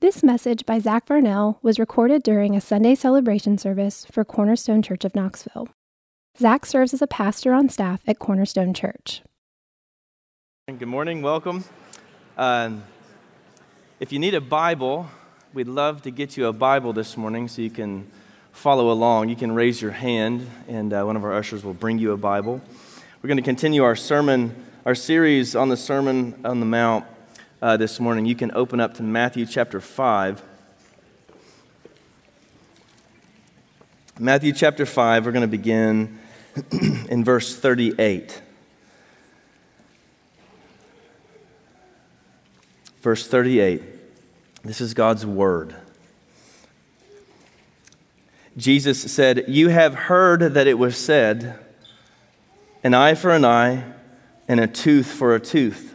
This message by Zach Varnell was recorded during a Sunday celebration service for Cornerstone Church of Knoxville. Zach serves as a pastor on staff at Cornerstone Church. Good morning, welcome. Um, if you need a Bible, we'd love to get you a Bible this morning so you can follow along. You can raise your hand, and uh, one of our ushers will bring you a Bible. We're going to continue our sermon, our series on the Sermon on the Mount uh, this morning, you can open up to Matthew chapter 5. Matthew chapter 5, we're going to begin in verse 38. Verse 38. This is God's word. Jesus said, You have heard that it was said, an eye for an eye and a tooth for a tooth.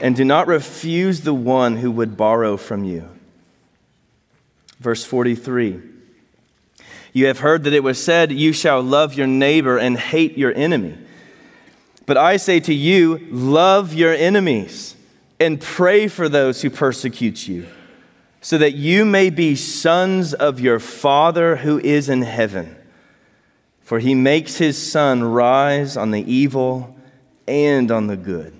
and do not refuse the one who would borrow from you. Verse 43 You have heard that it was said, You shall love your neighbor and hate your enemy. But I say to you, love your enemies and pray for those who persecute you, so that you may be sons of your Father who is in heaven. For he makes his sun rise on the evil and on the good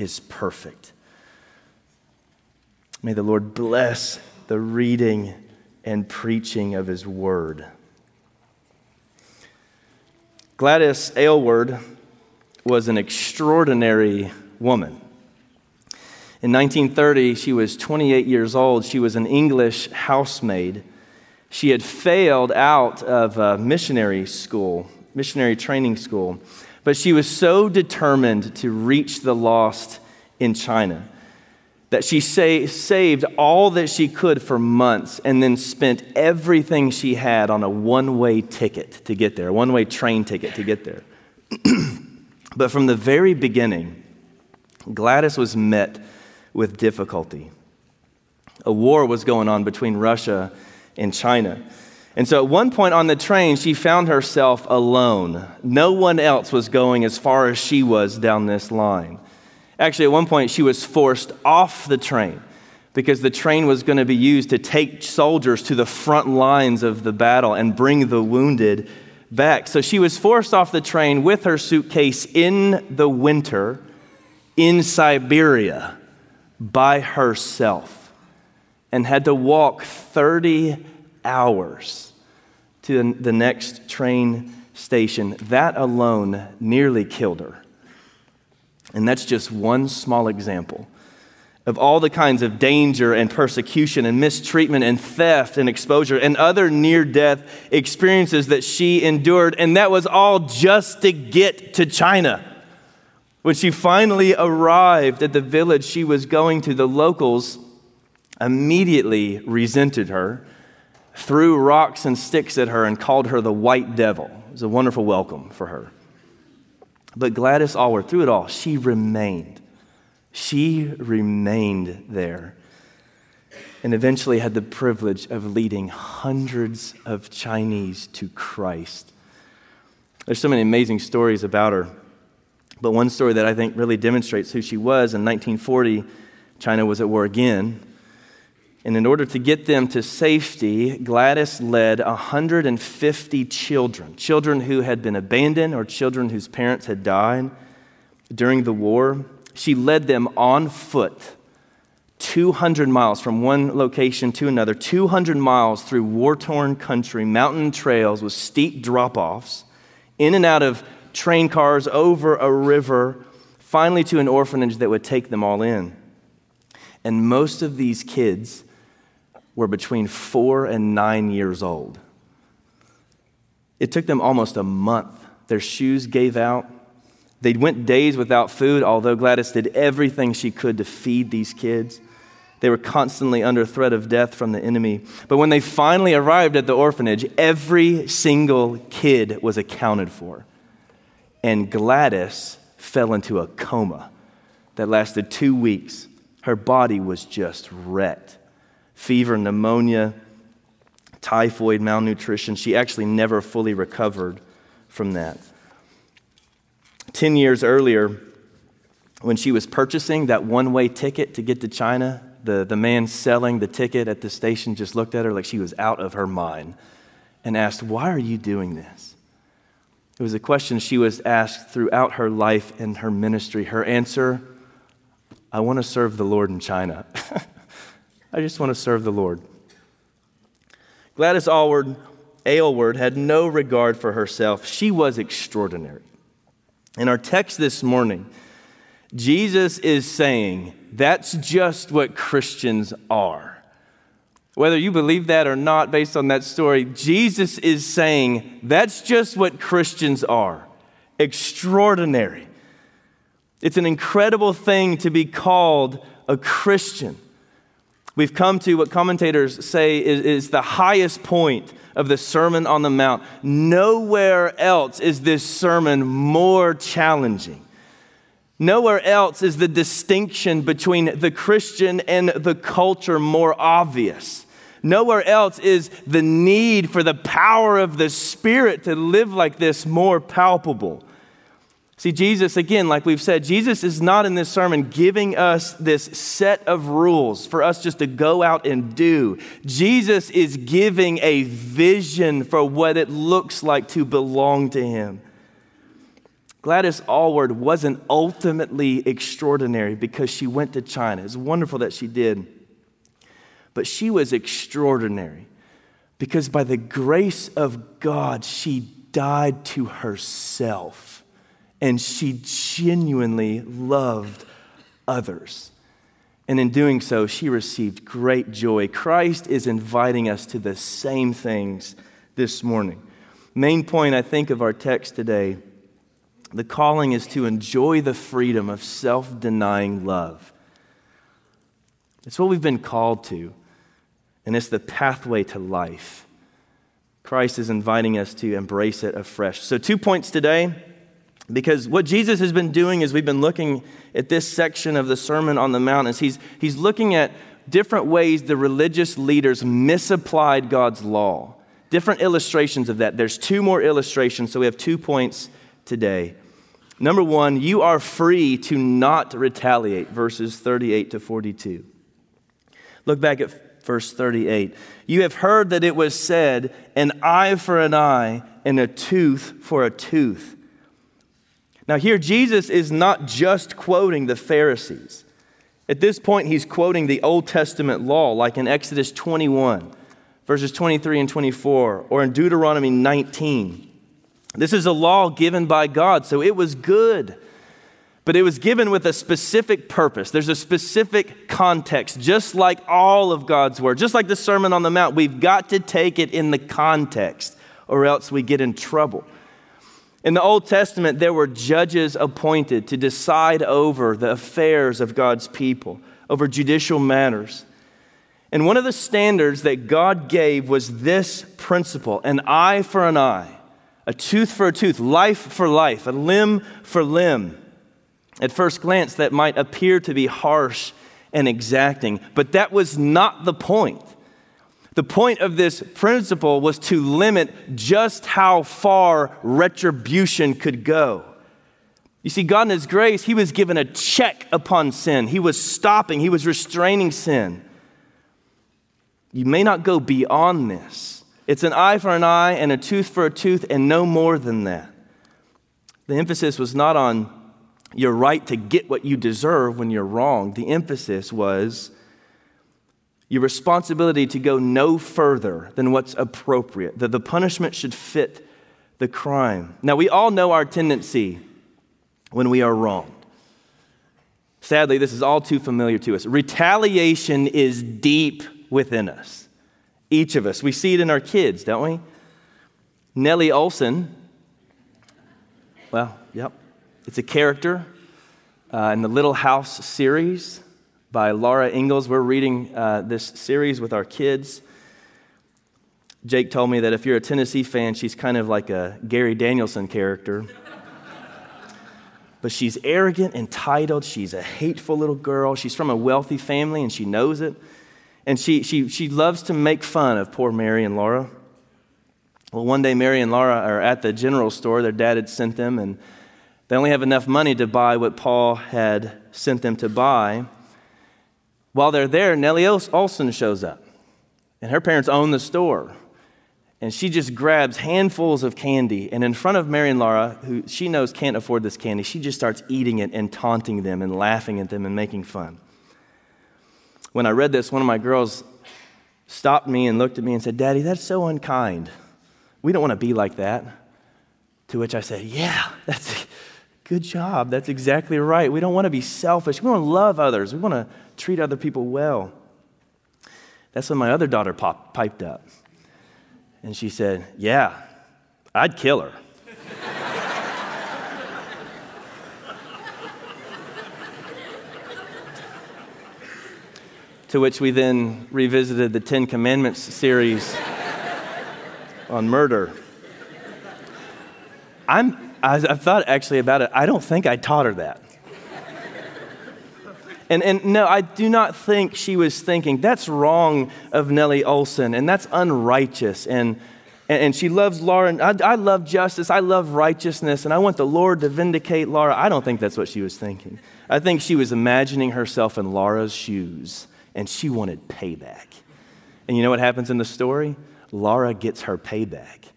is perfect. May the Lord bless the reading and preaching of his word. Gladys Aylward was an extraordinary woman. In 1930, she was 28 years old. She was an English housemaid. She had failed out of a missionary school, missionary training school. But she was so determined to reach the lost in China that she say, saved all that she could for months and then spent everything she had on a one way ticket to get there, a one way train ticket to get there. but from the very beginning, Gladys was met with difficulty. A war was going on between Russia and China. And so at one point on the train, she found herself alone. No one else was going as far as she was down this line. Actually, at one point, she was forced off the train because the train was going to be used to take soldiers to the front lines of the battle and bring the wounded back. So she was forced off the train with her suitcase in the winter in Siberia by herself and had to walk 30 hours to the next train station. That alone nearly killed her. And that's just one small example of all the kinds of danger and persecution and mistreatment and theft and exposure and other near death experiences that she endured. And that was all just to get to China. When she finally arrived at the village she was going to, the locals immediately resented her threw rocks and sticks at her and called her the white devil. It was a wonderful welcome for her. But Gladys Aylward, through it all, she remained. She remained there and eventually had the privilege of leading hundreds of Chinese to Christ. There's so many amazing stories about her. But one story that I think really demonstrates who she was in 1940, China was at war again. And in order to get them to safety, Gladys led 150 children, children who had been abandoned or children whose parents had died during the war. She led them on foot 200 miles from one location to another, 200 miles through war torn country, mountain trails with steep drop offs, in and out of train cars, over a river, finally to an orphanage that would take them all in. And most of these kids were between four and nine years old. It took them almost a month. Their shoes gave out. They went days without food, although Gladys did everything she could to feed these kids. They were constantly under threat of death from the enemy. But when they finally arrived at the orphanage, every single kid was accounted for. And Gladys fell into a coma that lasted two weeks. Her body was just wrecked fever, pneumonia, typhoid, malnutrition. She actually never fully recovered from that. Ten years earlier, when she was purchasing that one way ticket to get to China, the, the man selling the ticket at the station just looked at her like she was out of her mind and asked, Why are you doing this? It was a question she was asked throughout her life and her ministry. Her answer, I want to serve the Lord in China. I just want to serve the Lord. Gladys Aylward, Aylward had no regard for herself. She was extraordinary. In our text this morning, Jesus is saying that's just what Christians are. Whether you believe that or not, based on that story, Jesus is saying that's just what Christians are extraordinary. It's an incredible thing to be called a Christian. We've come to what commentators say is, is, the highest point of the Sermon on the Mount. Nowhere else is this sermon more challenging. Nowhere else is the distinction between the Christian and the culture more obvious. Nowhere else is the need for the power of the Spirit to live like this more palpable. See, Jesus, again, like we've said, Jesus is not in this sermon giving us this set of rules for us just to go out and do. Jesus is giving a vision for what it looks like to belong to Him. Gladys Aylward wasn't ultimately extraordinary because she went to China. It's wonderful that she did. But she was extraordinary because by the grace of God, she died to herself and she genuinely loved others. And in doing so, she received great joy. Christ is inviting us to the same things this morning. Main point, I think, of our text today the calling is to enjoy the freedom of self denying love. It's what we've been called to, and it's the pathway to life. Christ is inviting us to embrace it afresh. So, two points today, because what Jesus has been doing is we've been looking at this section of the Sermon on the Mount, is he's, he's looking at different ways the religious leaders misapplied God's law. Different illustrations of that. There's two more illustrations, so we have two points today. Number one, you are free to not retaliate, verses 38 to 42. Look back at verse 38. You have heard that it was said, an eye for an eye and a tooth for a tooth. Now, here, Jesus is not just quoting the Pharisees. At this point, he's quoting the Old Testament law, like in Exodus 21, verses 23 and 24, or in Deuteronomy 19. This is a law given by God, so it was good. But it was given with a specific purpose. There's a specific context, just like all of God's word, just like the Sermon on the Mount. We've got to take it in the context, or else we get in trouble. In the Old Testament, there were judges appointed to decide over the affairs of God's people, over judicial matters. And one of the standards that God gave was this principle an eye for an eye a tooth for a tooth, life for life, a limb for limb. At first glance, that might appear to be harsh and exacting, but that was not the point. The point of this principle was to limit just how far retribution could go. You see, God in His grace, He was given a check upon sin. He was stopping, He was restraining sin. You may not go beyond this. It's an eye for an eye and a tooth for a tooth, and no more than that. The emphasis was not on your right to get what you deserve when you're wrong. The emphasis was your responsibility to go no further than what's appropriate, that the punishment should fit the crime. Now, we all know our tendency when we are wronged. Sadly, this is all too familiar to us. Retaliation is deep within us, each of us. We see it in our kids, don't we? Nellie Oleson, well, yep, it's a character uh, in the Little House series by Laura Ingalls. We're reading uh, this series with our kids. Jake told me that if you're a Tennessee fan, she's kind of like a Gary Danielson character. but she's arrogant, entitled. She's a hateful little girl. She's from a wealthy family and she knows it. And she, she, she loves to make fun of poor Mary and Laura. Well, one day, Mary and Laura are at the general store. Their dad had sent them, and they only have enough money to buy what Paul had sent them to buy. While they're there, Nellie Oleson shows up, and her parents own the store. And she just grabs handfuls of candy, and in front of Mary and Laura, who she knows can't afford this candy, she just starts eating it and taunting them and laughing at them and making fun. When I read this, one of my girls stopped me and looked at me and said, Daddy, that's so unkind. We don't want to be like that. To which I said, Yeah, that's good job. That's exactly right. We don't want to be selfish. We want to love others. We want to treat other people well. That's when my other daughter pop, piped up. And she said, Yeah, I'd kill her. to which we then revisited the Ten Commandments series on murder. I'm, I've thought actually about it. I don't think I taught her that. And, and no, I do not think she was thinking, that's wrong of Nellie Oleson, and that's unrighteous. And, and, and she loves Laura. I, I love justice. I love righteousness. And I want the Lord to vindicate Laura. I don't think that's what she was thinking. I think she was imagining herself in Laura's shoes, and she wanted payback. And you know what happens in the story? Laura gets her payback.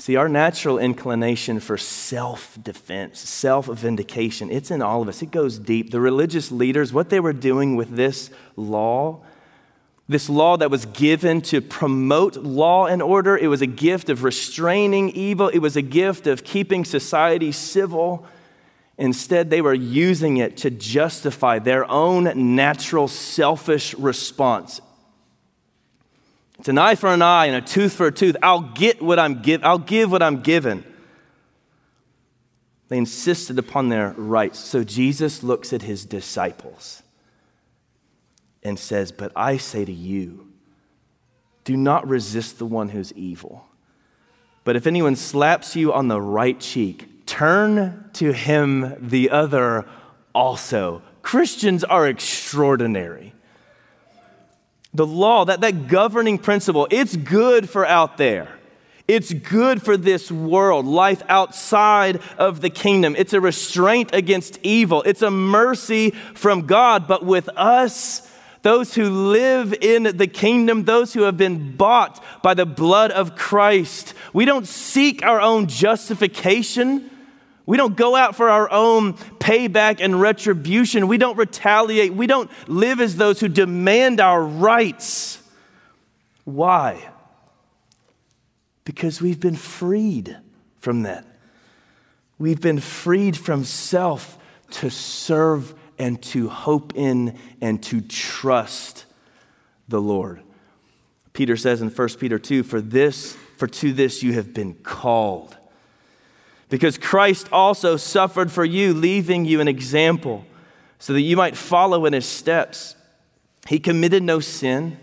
See, our natural inclination for self defense, self vindication, it's in all of us. It goes deep. The religious leaders, what they were doing with this law, this law that was given to promote law and order, it was a gift of restraining evil, it was a gift of keeping society civil. Instead, they were using it to justify their own natural selfish response it's an eye for an eye and a tooth for a tooth. I'll get what I'm give. I'll give what I'm given. They insisted upon their rights. So Jesus looks at his disciples and says, But I say to you, do not resist the one who's evil. But if anyone slaps you on the right cheek, turn to him the other also. Christians are extraordinary. The law, that, that governing principle, it's good for out there. It's good for this world, life outside of the kingdom. It's a restraint against evil. It's a mercy from God. But with us, those who live in the kingdom, those who have been bought by the blood of Christ, we don't seek our own justification. We don't go out for our own payback and retribution. We don't retaliate. We don't live as those who demand our rights. Why? Because we've been freed from that. We've been freed from self to serve and to hope in and to trust the Lord. Peter says in 1 Peter 2 For this, for to this you have been called because Christ also suffered for you, leaving you an example so that you might follow in his steps. He committed no sin,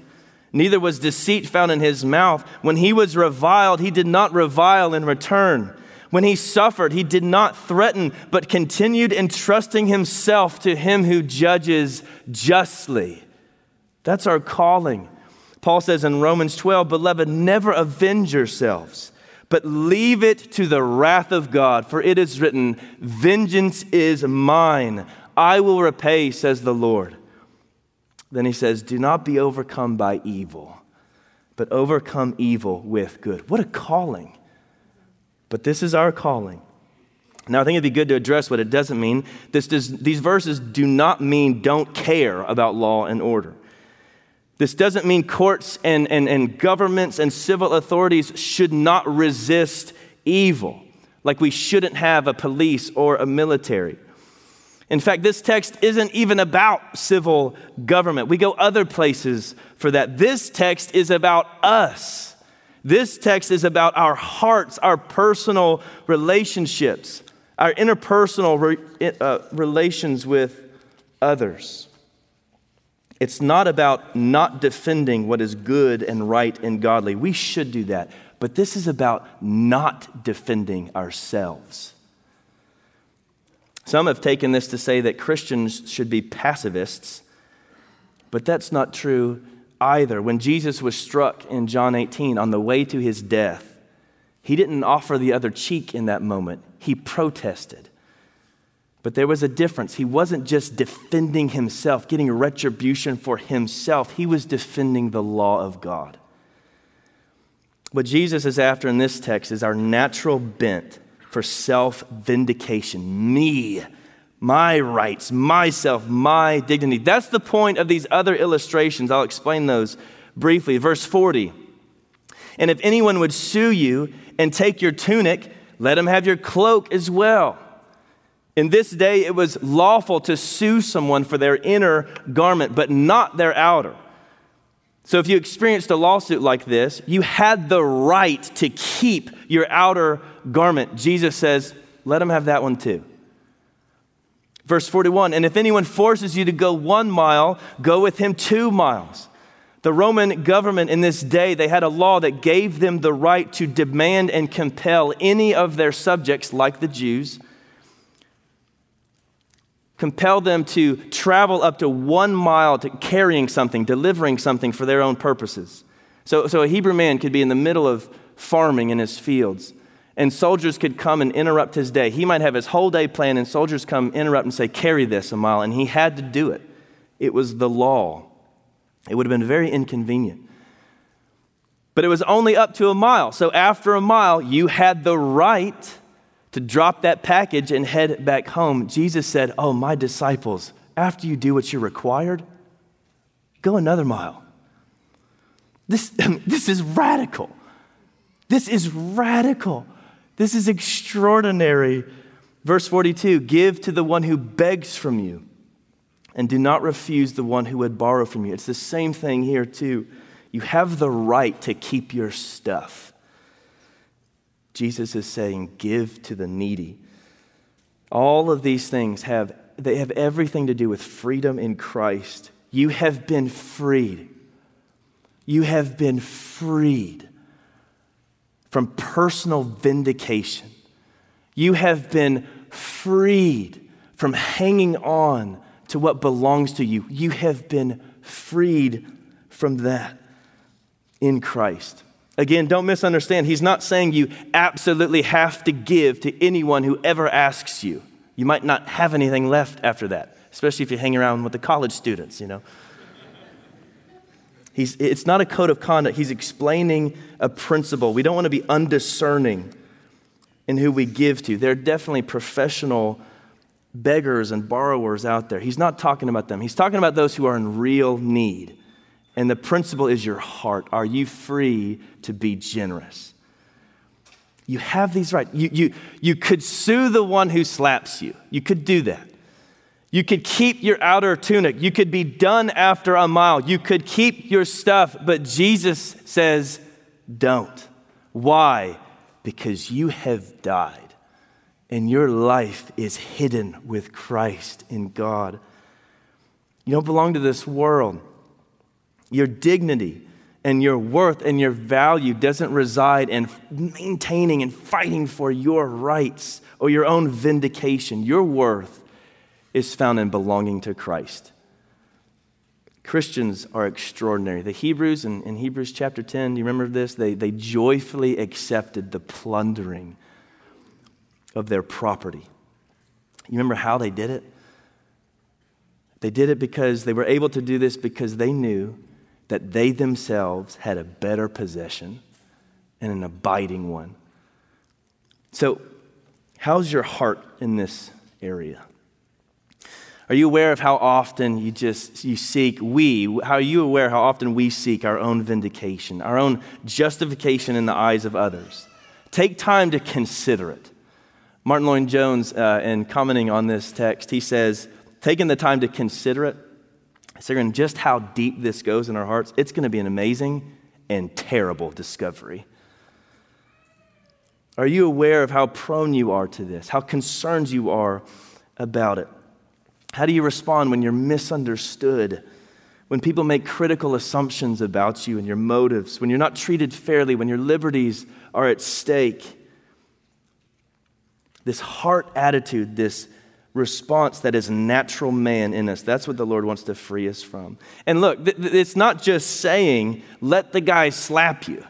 neither was deceit found in his mouth. When he was reviled, he did not revile in return. When he suffered, he did not threaten, but continued entrusting himself to him who judges justly. That's our calling. Paul says in Romans 12, Beloved, never avenge yourselves but leave it to the wrath of God, for it is written, Vengeance is mine, I will repay, says the Lord. Then he says, Do not be overcome by evil, but overcome evil with good. What a calling! But this is our calling. Now, I think it'd be good to address what it doesn't mean. This does, these verses do not mean don't care about law and order. This doesn't mean courts and, and, and governments and civil authorities should not resist evil, like we shouldn't have a police or a military. In fact, this text isn't even about civil government. We go other places for that. This text is about us. This text is about our hearts, our personal relationships, our interpersonal re- uh, relations with others. It's not about not defending what is good and right and godly. We should do that. But this is about not defending ourselves. Some have taken this to say that Christians should be pacifists, but that's not true either. When Jesus was struck in John 18 on the way to his death, he didn't offer the other cheek in that moment, he protested. But there was a difference. He wasn't just defending himself, getting retribution for himself, he was defending the law of God. What Jesus is after in this text is our natural bent for self vindication. Me, my rights, myself, my dignity. That's the point of these other illustrations. I'll explain those briefly. Verse 40 And if anyone would sue you and take your tunic, let him have your cloak as well. In this day, it was lawful to sue someone for their inner garment, but not their outer. So if you experienced a lawsuit like this, you had the right to keep your outer garment. Jesus says, let him have that one too. Verse 41 And if anyone forces you to go one mile, go with him two miles. The Roman government in this day, they had a law that gave them the right to demand and compel any of their subjects, like the Jews, compel them to travel up to one mile to carrying something, delivering something for their own purposes. So, so a Hebrew man could be in the middle of farming in his fields, and soldiers could come and interrupt his day. He might have his whole day planned, and soldiers come interrupt and say, Carry this a mile, and he had to do it. It was the law. It would have been very inconvenient. But it was only up to a mile. So after a mile, you had the right to drop that package and head back home, Jesus said, Oh, my disciples, after you do what you're required, go another mile. This, this is radical. This is radical. This is extraordinary. Verse 42 Give to the one who begs from you, and do not refuse the one who would borrow from you. It's the same thing here, too. You have the right to keep your stuff. Jesus is saying, give to the needy. All of these things have, they have everything to do with freedom in Christ. You have been freed. You have been freed from personal vindication. You have been freed from hanging on to what belongs to you. You have been freed from that in Christ. Again, don't misunderstand. He's not saying you absolutely have to give to anyone who ever asks you. You might not have anything left after that, especially if you hang around with the college students, you know. He's, it's not a code of conduct. He's explaining a principle. We don't want to be undiscerning in who we give to. There are definitely professional beggars and borrowers out there. He's not talking about them. He's talking about those who are in real need. And the principle is your heart. Are you free to be generous? You have these rights. You, you, you could sue the one who slaps you. You could do that. You could keep your outer tunic. You could be done after a mile. You could keep your stuff. But Jesus says, don't. Why? Because you have died and your life is hidden with Christ in God. You don't belong to this world. Your dignity and your worth and your value doesn't reside in maintaining and fighting for your rights or your own vindication. Your worth is found in belonging to Christ. Christians are extraordinary. The Hebrews in, in Hebrews chapter 10, do you remember this? They, they joyfully accepted the plundering of their property. You remember how they did it? They did it because they were able to do this because they knew that they themselves had a better possession and an abiding one. So, how's your heart in this area? Are you aware of how often you just you seek we how are you aware how often we seek our own vindication, our own justification in the eyes of others? Take time to consider it. Martyn Lloyd-Jones, uh, in commenting on this text, he says, taking the time to consider it, considering just how deep this goes in our hearts, it's going to be an amazing and terrible discovery. Are you aware of how prone you are to this, how concerned you are about it? How do you respond when you're misunderstood? When people make critical assumptions about you and your motives, when you're not treated fairly, when your liberties are at stake? This heart attitude, this response that is natural man in us. That's what the Lord wants to free us from. And look, th- th- it's not just saying, let the guy slap you.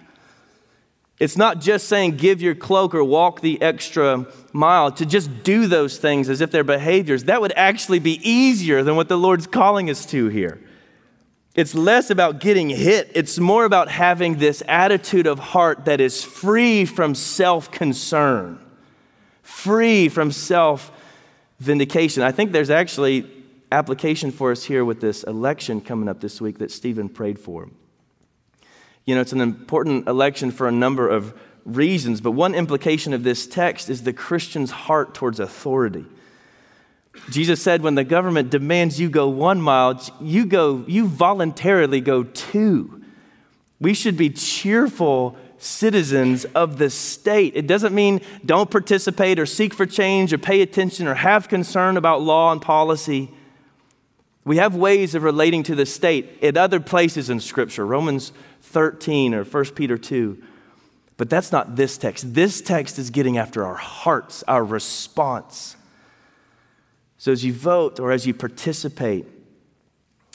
It's not just saying give your cloak or walk the extra mile, to just do those things as if they're behaviors. That would actually be easier than what the Lord's calling us to here. It's less about getting hit, it's more about having this attitude of heart that is free from self concern, free from self vindication. I think there's actually application for us here with this election coming up this week that Stephen prayed for. You know, it's an important election for a number of reasons, but one implication of this text is the Christian's heart towards authority. Jesus said, when the government demands you go one mile, you go, you voluntarily go two. We should be cheerful citizens of the state. It doesn't mean don't participate or seek for change or pay attention or have concern about law and policy. We have ways of relating to the state in other places in Scripture. Romans 13 or 1 Peter 2. But that's not this text. This text is getting after our hearts, our response. So as you vote or as you participate,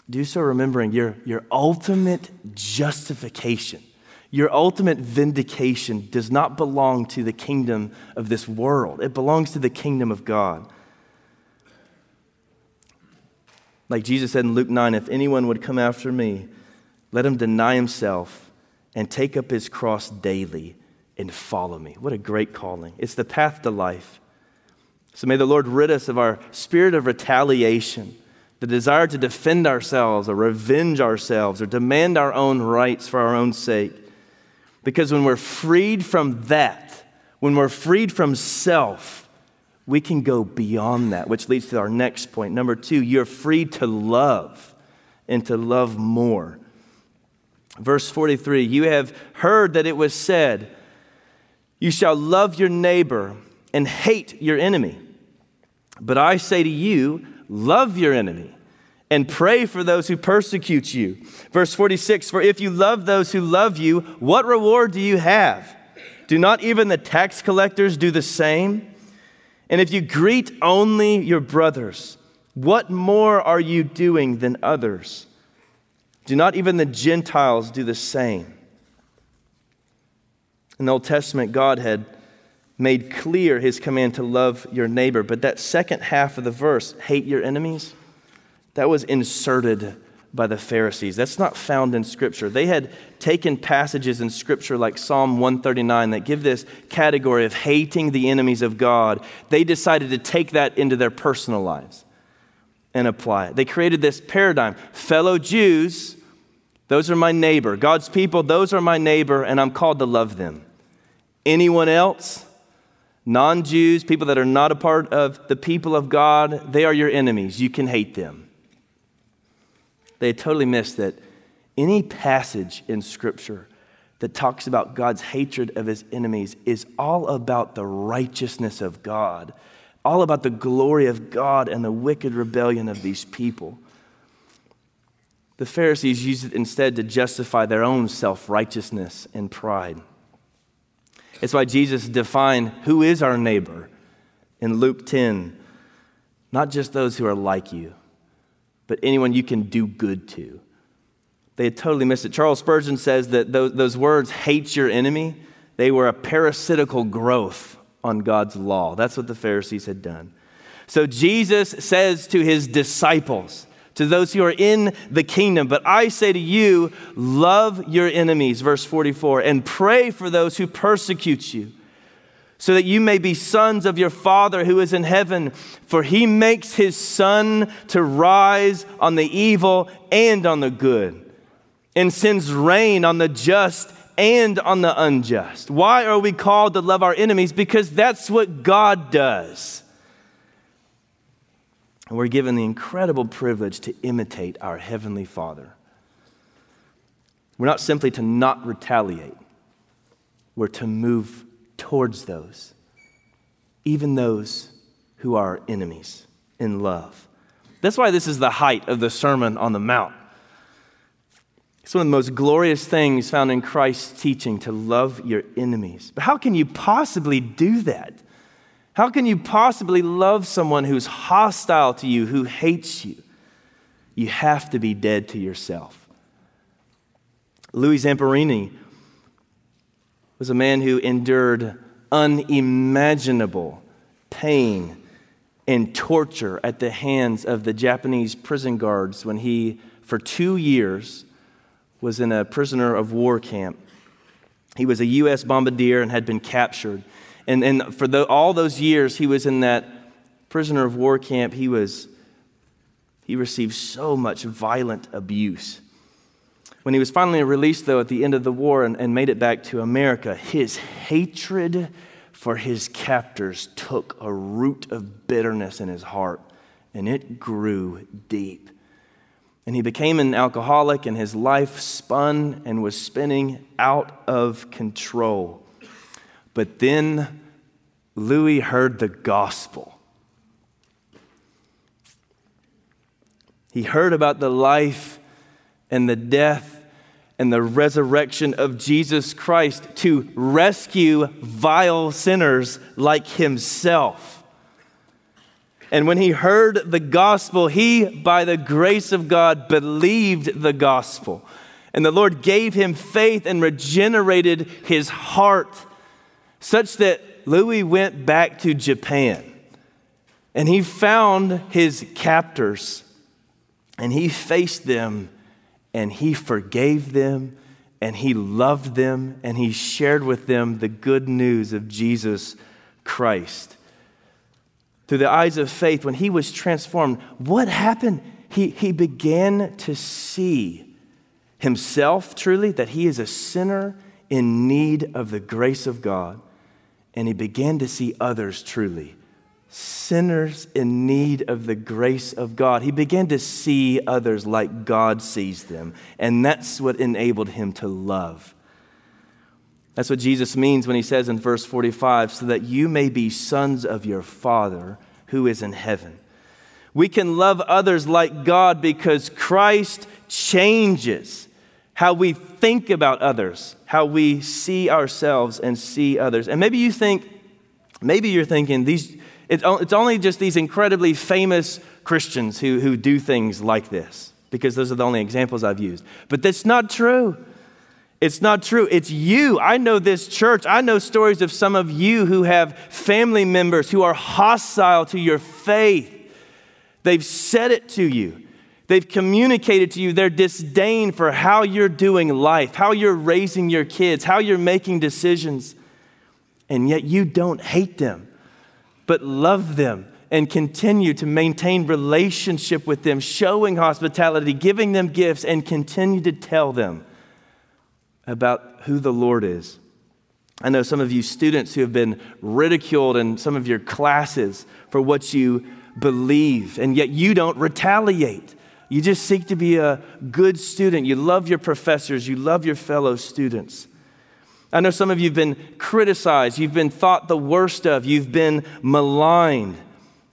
do so remembering your, your ultimate justification, your ultimate vindication does not belong to the kingdom of this world, it belongs to the kingdom of God. Like Jesus said in Luke 9, if anyone would come after me, let him deny himself and take up his cross daily and follow me. What a great calling. It's the path to life. So may the Lord rid us of our spirit of retaliation, the desire to defend ourselves or revenge ourselves or demand our own rights for our own sake. Because when we're freed from that, when we're freed from self, we can go beyond that, which leads to our next point. Number two, you're free to love and to love more. Verse 43 You have heard that it was said, You shall love your neighbor and hate your enemy. But I say to you, love your enemy and pray for those who persecute you. Verse 46 For if you love those who love you, what reward do you have? Do not even the tax collectors do the same? And if you greet only your brothers, what more are you doing than others? Do not even the Gentiles do the same? In the Old Testament, God had made clear his command to love your neighbor. But that second half of the verse, hate your enemies, that was inserted by the Pharisees. That's not found in Scripture. They had taken passages in Scripture like Psalm 139 that give this category of hating the enemies of God. They decided to take that into their personal lives and apply it. They created this paradigm fellow Jews those are my neighbor. God's people, those are my neighbor, and I'm called to love them. Anyone else, non Jews, people that are not a part of the people of God, they are your enemies. You can hate them. They totally missed that any passage in Scripture that talks about God's hatred of his enemies is all about the righteousness of God, all about the glory of God and the wicked rebellion of these people. The Pharisees used it instead to justify their own self righteousness and pride. It's why Jesus defined who is our neighbor in Luke 10 not just those who are like you, but anyone you can do good to. They had totally missed it. Charles Spurgeon says that those, those words, hate your enemy, they were a parasitical growth on God's law. That's what the Pharisees had done. So Jesus says to his disciples, to those who are in the kingdom. But I say to you, love your enemies, verse 44, and pray for those who persecute you, so that you may be sons of your Father who is in heaven. For he makes his sun to rise on the evil and on the good, and sends rain on the just and on the unjust. Why are we called to love our enemies? Because that's what God does. And we're given the incredible privilege to imitate our Heavenly Father. We're not simply to not retaliate, we're to move towards those, even those who are enemies, in love. That's why this is the height of the Sermon on the Mount. It's one of the most glorious things found in Christ's teaching to love your enemies. But how can you possibly do that? How can you possibly love someone who's hostile to you, who hates you? You have to be dead to yourself. Louis Zamperini was a man who endured unimaginable pain and torture at the hands of the Japanese prison guards when he, for two years, was in a prisoner of war camp. He was a U.S. bombardier and had been captured. And, and for the, all those years he was in that prisoner of war camp, he, was, he received so much violent abuse. When he was finally released, though, at the end of the war and, and made it back to America, his hatred for his captors took a root of bitterness in his heart, and it grew deep. And he became an alcoholic, and his life spun and was spinning out of control. But then Louis heard the gospel. He heard about the life and the death and the resurrection of Jesus Christ to rescue vile sinners like himself. And when he heard the gospel, he, by the grace of God, believed the gospel. And the Lord gave him faith and regenerated his heart, such that Louis went back to Japan. And he found his captors and he faced them and he forgave them and he loved them and he shared with them the good news of Jesus Christ. Through the eyes of faith, when he was transformed, what happened? He, he began to see himself truly that he is a sinner in need of the grace of God, and he began to see others truly sinners in need of the grace of God. He began to see others like God sees them, and that's what enabled him to love. That's what Jesus means when he says in verse 45 so that you may be sons of your Father who is in heaven. We can love others like God because Christ changes how we think about others, how we see ourselves and see others. And maybe you think, maybe you're thinking, these, it's only just these incredibly famous Christians who, who do things like this, because those are the only examples I've used. But that's not true. It's not true. It's you. I know this church. I know stories of some of you who have family members who are hostile to your faith. They've said it to you. They've communicated to you their disdain for how you're doing life, how you're raising your kids, how you're making decisions. And yet you don't hate them but love them and continue to maintain relationship with them, showing hospitality, giving them gifts, and continue to tell them about who the Lord is. I know some of you students who have been ridiculed in some of your classes for what you believe, and yet you don't retaliate. You just seek to be a good student. You love your professors, you love your fellow students. I know some of you have been criticized, you've been thought the worst of, you've been maligned,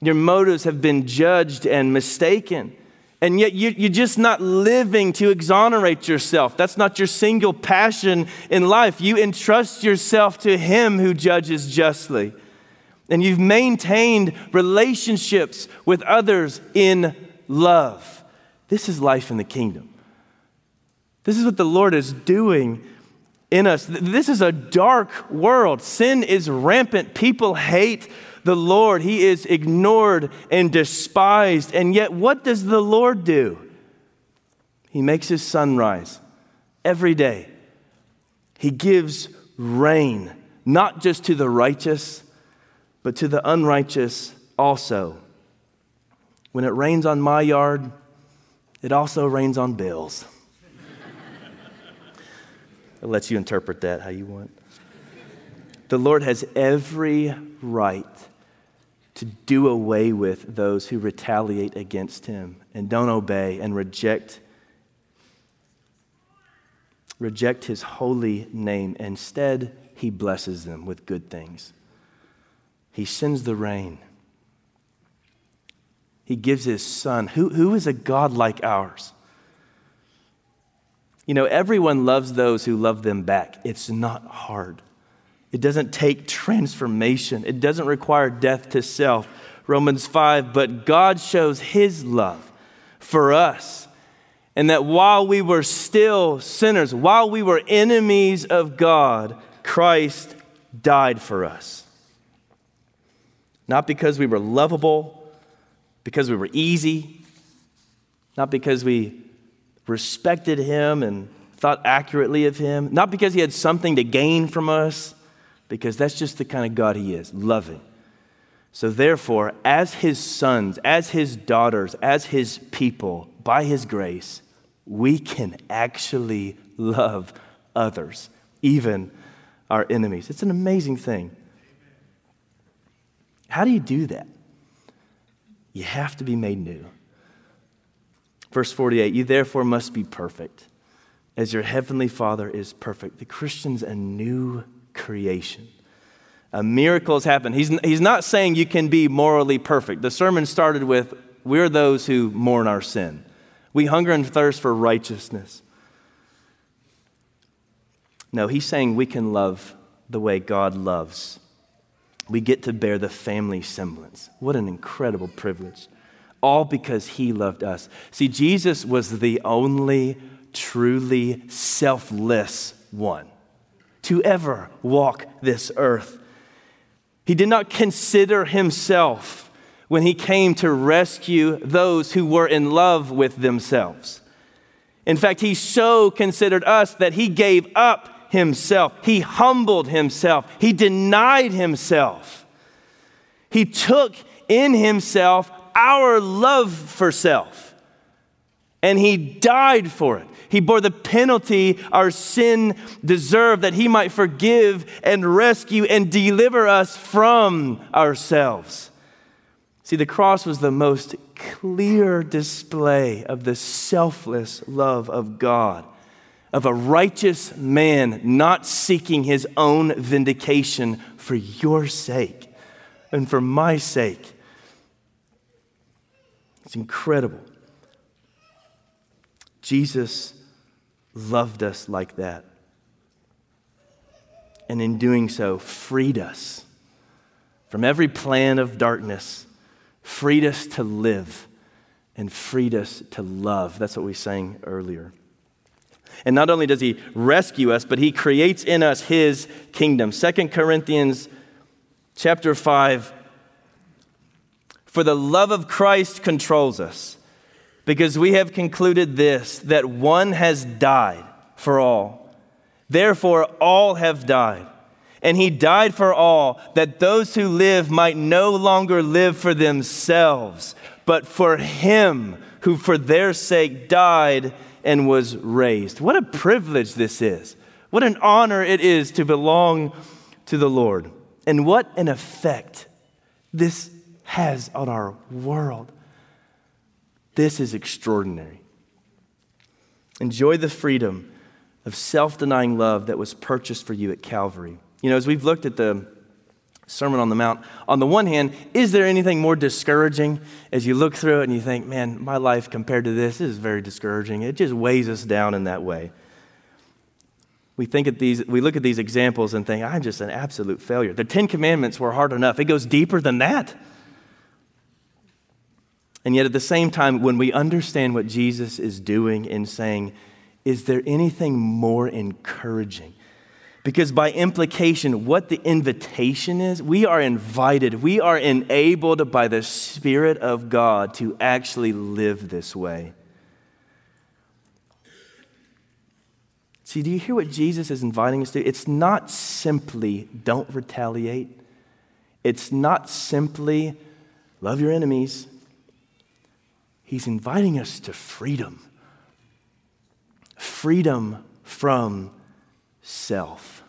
your motives have been judged and mistaken. And yet you, you're just not living to exonerate yourself. That's not your single passion in life. You entrust yourself to Him who judges justly. And you've maintained relationships with others in love. This is life in the kingdom. This is what the Lord is doing in us. This is a dark world. Sin is rampant. People hate the Lord. He is ignored and despised. And yet, what does the Lord do? He makes his sun rise every day. He gives rain not just to the righteous, but to the unrighteous also. When it rains on my yard, it also rains on Bill's. It lets you interpret that how you want. The Lord has every right to do away with those who retaliate against him and don't obey and reject reject his holy name. Instead, he blesses them with good things. He sends the rain. He gives his son. Who, who is a God like ours? You know, everyone loves those who love them back. It's not hard. It doesn't take transformation, it doesn't require death to self. Romans 5, but God shows his love for us. And that while we were still sinners, while we were enemies of God, Christ died for us. Not because we were lovable, because we were easy, not because we respected him and thought accurately of him, not because he had something to gain from us, because that's just the kind of God he is loving. So, therefore, as his sons, as his daughters, as his people, by his grace, we can actually love others, even our enemies. It's an amazing thing. How do you do that? You have to be made new. Verse 48 You therefore must be perfect, as your heavenly Father is perfect. The Christian's a new creation. A miracle has happened. He's, he's not saying you can be morally perfect. The sermon started with We're those who mourn our sin. We hunger and thirst for righteousness. No, he's saying we can love the way God loves. We get to bear the family semblance. What an incredible privilege all because he loved us. See, Jesus was the only truly selfless one to ever walk this earth. He did not consider himself when he came to rescue those who were in love with themselves. In fact, he so considered us that he gave up himself. He humbled himself. He denied himself. He took in himself our love for self. And he died for it. He bore the penalty our sin deserved that he might forgive and rescue and deliver us from ourselves. See, the cross was the most clear display of the selfless love of God, of a righteous man not seeking his own vindication for your sake and for my sake it's incredible. Jesus loved us like that. And in doing so, freed us from every plan of darkness, freed us to live, and freed us to love. That's what we sang earlier. And not only does he rescue us, but he creates in us his kingdom. Second Corinthians chapter 5 for the love of Christ controls us, because we have concluded this that one has died for all. Therefore, all have died. And he died for all, that those who live might no longer live for themselves, but for him who for their sake died and was raised. What a privilege this is. What an honor it is to belong to the Lord. And what an effect this has on our world. This is extraordinary. Enjoy the freedom of self denying love that was purchased for you at Calvary. You know, as we've looked at the Sermon on the Mount, on the one hand, is there anything more discouraging as you look through it and you think, man, my life compared to this is very discouraging? It just weighs us down in that way. We think at these, we look at these examples and think, I'm just an absolute failure. The Ten Commandments were hard enough. It goes deeper than that. And yet, at the same time, when we understand what Jesus is doing in saying, is there anything more encouraging? Because by implication, what the invitation is, we are invited, we are enabled by the Spirit of God to actually live this way. See, do you hear what Jesus is inviting us to? It's not simply don't retaliate. It's not simply love your enemies. He's inviting us to freedom freedom from self.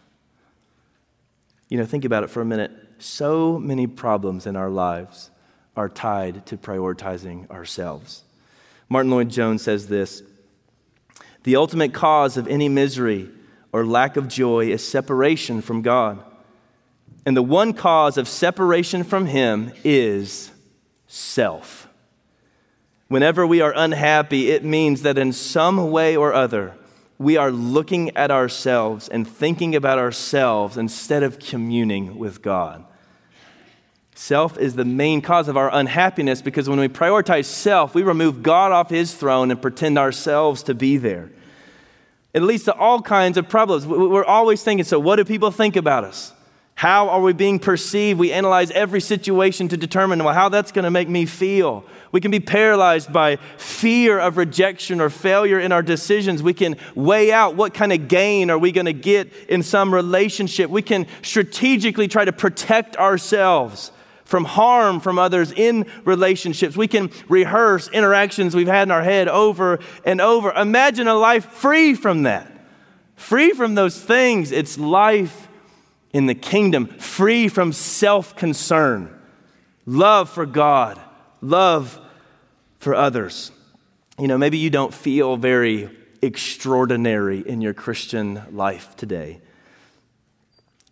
You know, think about it for a minute. So many problems in our lives are tied to prioritizing ourselves. Martyn Lloyd-Jones says this The ultimate cause of any misery or lack of joy is separation from God. And the one cause of separation from Him is self. Whenever we are unhappy, it means that in some way or other, we are looking at ourselves and thinking about ourselves instead of communing with God. Self is the main cause of our unhappiness because when we prioritize self, we remove God off his throne and pretend ourselves to be there. It leads to all kinds of problems. We're always thinking, so what do people think about us? How are we being perceived? We analyze every situation to determine well, how that's going to make me feel. We can be paralyzed by fear of rejection or failure in our decisions. We can weigh out what kind of gain are we going to get in some relationship. We can strategically try to protect ourselves from harm from others in relationships. We can rehearse interactions we've had in our head over and over. Imagine a life free from that, free from those things. It's life in the kingdom, free from self concern, love for God, love for others. You know, maybe you don't feel very extraordinary in your Christian life today.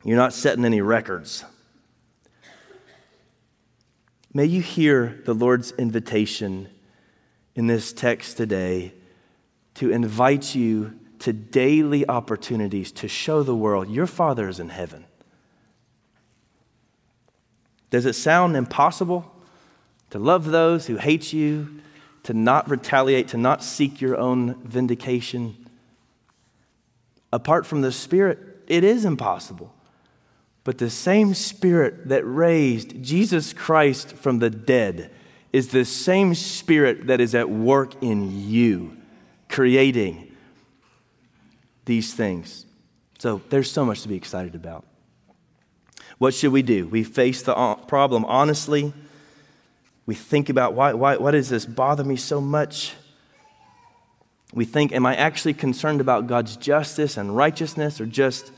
You're not setting any records. May you hear the Lord's invitation in this text today to invite you to daily opportunities to show the world your Father is in heaven. Does it sound impossible to love those who hate you, to not retaliate, to not seek your own vindication? Apart from the Spirit, it is impossible. But the same Spirit that raised Jesus Christ from the dead is the same Spirit that is at work in you, creating these things. So there's so much to be excited about. What should we do? We face the uh, problem honestly. We think about why, why, why does this bother me so much? We think, am I actually concerned about God's justice and righteousness or just,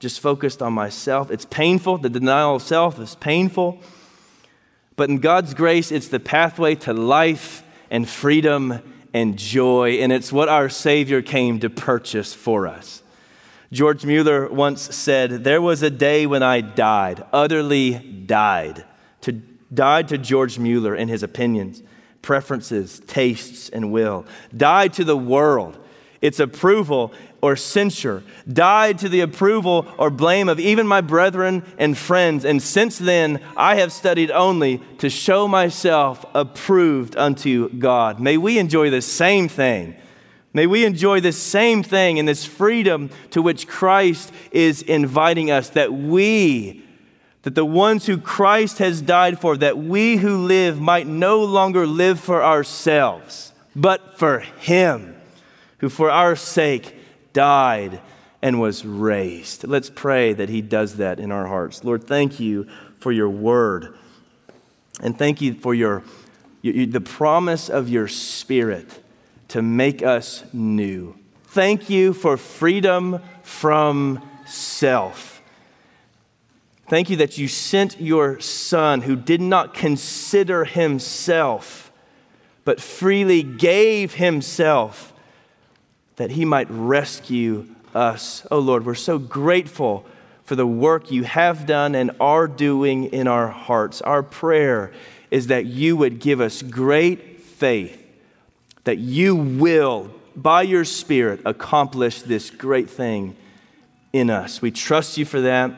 just focused on myself? It's painful. The denial of self is painful. But in God's grace, it's the pathway to life and freedom and joy, and it's what our Savior came to purchase for us. George Mueller once said, There was a day when I died, utterly died. To, died to George Mueller and his opinions, preferences, tastes, and will. Died to the world, its approval or censure, died to the approval or blame of even my brethren and friends. And since then, I have studied only to show myself approved unto God. May we enjoy the same thing. May we enjoy the same thing in this freedom to which Christ is inviting us, that we, that the ones who Christ has died for, that we who live might no longer live for ourselves, but for Him, who for our sake died, and was raised. Let's pray that He does that in our hearts. Lord, thank you for your word. And thank you for your, your, the promise of your Spirit to make us new. Thank you for freedom from self. Thank you that you sent your Son who did not consider himself, but freely gave himself that he might rescue us. Oh Lord, we're so grateful for the work you have done and are doing in our hearts. Our prayer is that you would give us great faith, that you will, by your Spirit, accomplish this great thing in us. We trust you for that.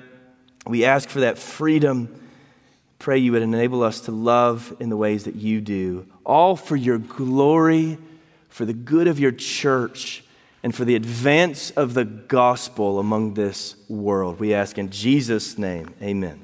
We ask for that freedom. Pray you would enable us to love in the ways that you do, all for your glory, for the good of your church and for the advance of the gospel among this world. We ask in Jesus' name, amen.